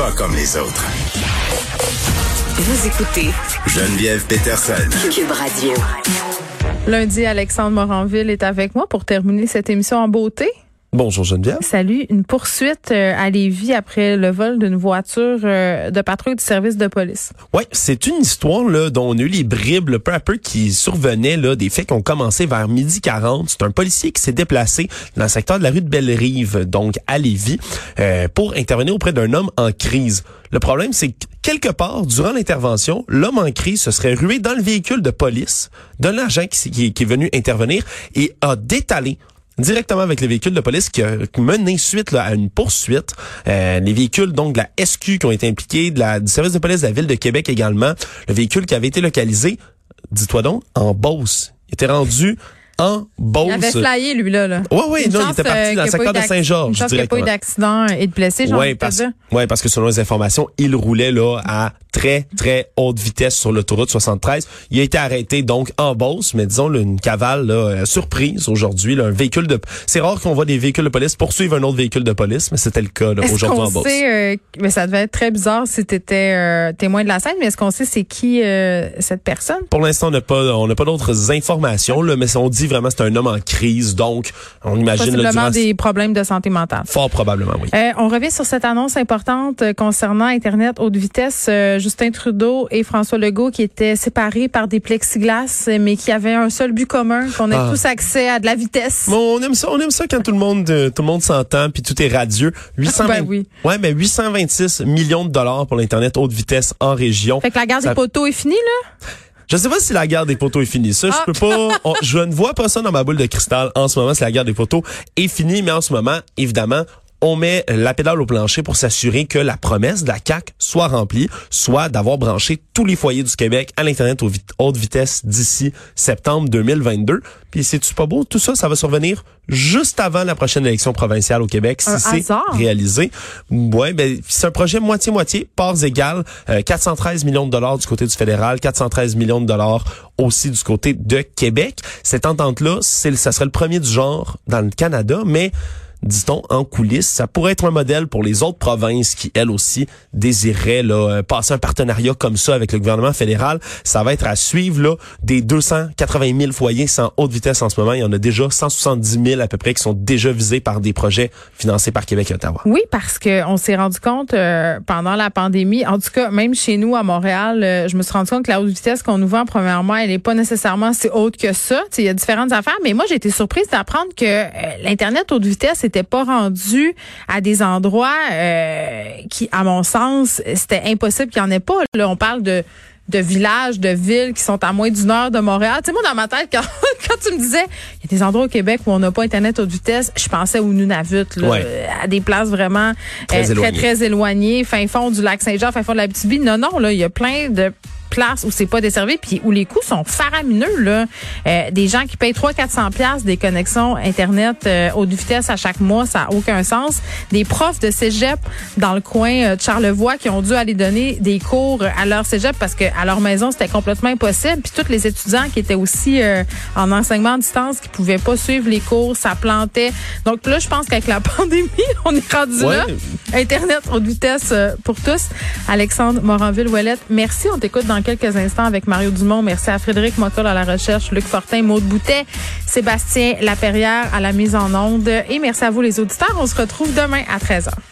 Pas comme les autres. Vous écoutez Geneviève Peterson. Cube Radio. Lundi, Alexandre Moranville est avec moi pour terminer cette émission en beauté. Bonjour Geneviève. Salut. Une poursuite euh, à Lévis après le vol d'une voiture euh, de patrouille du service de police. Oui, c'est une histoire là, dont on a eu les bribes peu à peu qui survenaient là, des faits qui ont commencé vers midi 40. C'est un policier qui s'est déplacé dans le secteur de la rue de Belle-Rive, donc à Lévis, euh, pour intervenir auprès d'un homme en crise. Le problème, c'est que quelque part, durant l'intervention, l'homme en crise se serait rué dans le véhicule de police d'un agent qui, qui, qui est venu intervenir et a détalé directement avec les véhicules de police qui a mené suite là, à une poursuite. Euh, les véhicules donc de la SQ qui ont été impliqués, de la, du service de police de la ville de Québec également. Le véhicule qui avait été localisé, dis-toi donc, en Beauce. Il était rendu en Beauce. Il avait flyé, lui, là. là. Oui, oui, non, il était parti euh, dans le secteur pas de Saint-Georges, chance qu'il n'y a pas eu d'accident et de blessés, de te parce, ouais, parce que selon les informations, il roulait là à très, très haute vitesse sur l'autoroute 73. Il a été arrêté donc en Beauce, mais disons là, une cavale là, euh, surprise aujourd'hui. là, Un véhicule de... C'est rare qu'on voit des véhicules de police poursuivre un autre véhicule de police, mais c'était le cas aujourd'hui en qu'on Beauce. sait, euh, mais ça devait être très bizarre si tu étais témoin de la scène, mais est-ce qu'on sait c'est qui euh, cette personne? Pour l'instant, on n'a pas, on n'a pas d'autres informations, là, mais on dit vraiment que c'est un homme en crise, donc on imagine Possiblement durant... des problèmes de santé mentale. Fort probablement, oui. Euh, on revient sur cette annonce importante euh, concernant Internet haute vitesse. Justin Trudeau et François Legault qui étaient séparés par des plexiglas, mais qui avaient un seul but commun, qu'on ait Ah. tous accès à de la vitesse. Bon, on aime ça, on aime ça quand tout le monde, euh, tout le monde s'entend puis tout est radieux. 820, Ben oui. Ouais, mais 826 millions de dollars pour l'internet haute vitesse en région. Fait que la guerre Ça- des poteaux est finie, là? Je sais pas si la guerre des poteaux est finie. Ça, Ah. je peux pas. on- je ne vois pas ça dans ma boule de cristal en ce moment. Si la guerre des poteaux est finie, mais en ce moment, évidemment. On met la pédale au plancher pour s'assurer que la promesse de la CAC soit remplie, soit d'avoir branché tous les foyers du Québec à l'internet haute vitesse d'ici septembre 2022. Puis c'est-tu pas beau? Tout ça, ça va survenir juste avant la prochaine élection provinciale au Québec, si c'est réalisé. Ouais, ben c'est un projet moitié-moitié, parts égales, euh, 413 millions de dollars du côté du fédéral, 413 millions de dollars aussi du côté de Québec. Cette entente-là, c'est, ça serait le premier du genre dans le Canada, mais dit-on en coulisses, ça pourrait être un modèle pour les autres provinces qui, elles aussi, désireraient là, euh, passer un partenariat comme ça avec le gouvernement fédéral. Ça va être à suivre là, des 280 000 foyers sans haute vitesse en ce moment. Il y en a déjà 170 000 à peu près qui sont déjà visés par des projets financés par Québec et Ottawa. Oui, parce que on s'est rendu compte euh, pendant la pandémie, en tout cas, même chez nous à Montréal, euh, je me suis rendu compte que la haute vitesse qu'on nous vend, premièrement, elle n'est pas nécessairement si haute que ça. Il y a différentes affaires, mais moi, j'ai été surprise d'apprendre que l'Internet haute vitesse n'était pas rendu à des endroits euh, qui, à mon sens, c'était impossible qu'il n'y en ait pas. Là, on parle de de villages, de villes qui sont à moins d'une heure de Montréal. Tu sais, moi, dans ma tête, quand, quand tu me disais, il y a des endroits au Québec où on n'a pas Internet haute vitesse, je pensais au Nunavut, là, Ouais. à des places vraiment Très euh, très, éloignées. très éloignées, fin fond du lac Saint-Jean, fin fond de la Abitibi. Non, non, là, il y a plein de places où c'est pas desservi puis où les coûts sont faramineux là Euh, des gens qui payent 3 400 pièces des connexions internet euh, haute vitesse à chaque mois ça a aucun sens des profs de cégep dans le coin euh, de Charlevoix qui ont dû aller donner des cours à leur cégep parce que à leur maison c'était complètement impossible puis tous les étudiants qui étaient aussi euh, en enseignement à distance qui pouvaient pas suivre les cours ça plantait donc là je pense qu'avec la pandémie on est rendu Ouais. là Internet haute vitesse euh, pour tous. Alexandre Moranville-Ouellette, merci. On t'écoute quelques instants avec Mario Dumont. Merci à Frédéric Mottol à la recherche, Luc Fortin, Maude Boutet, Sébastien Laperrière à la mise en onde. Et merci à vous les auditeurs. On se retrouve demain à 13h.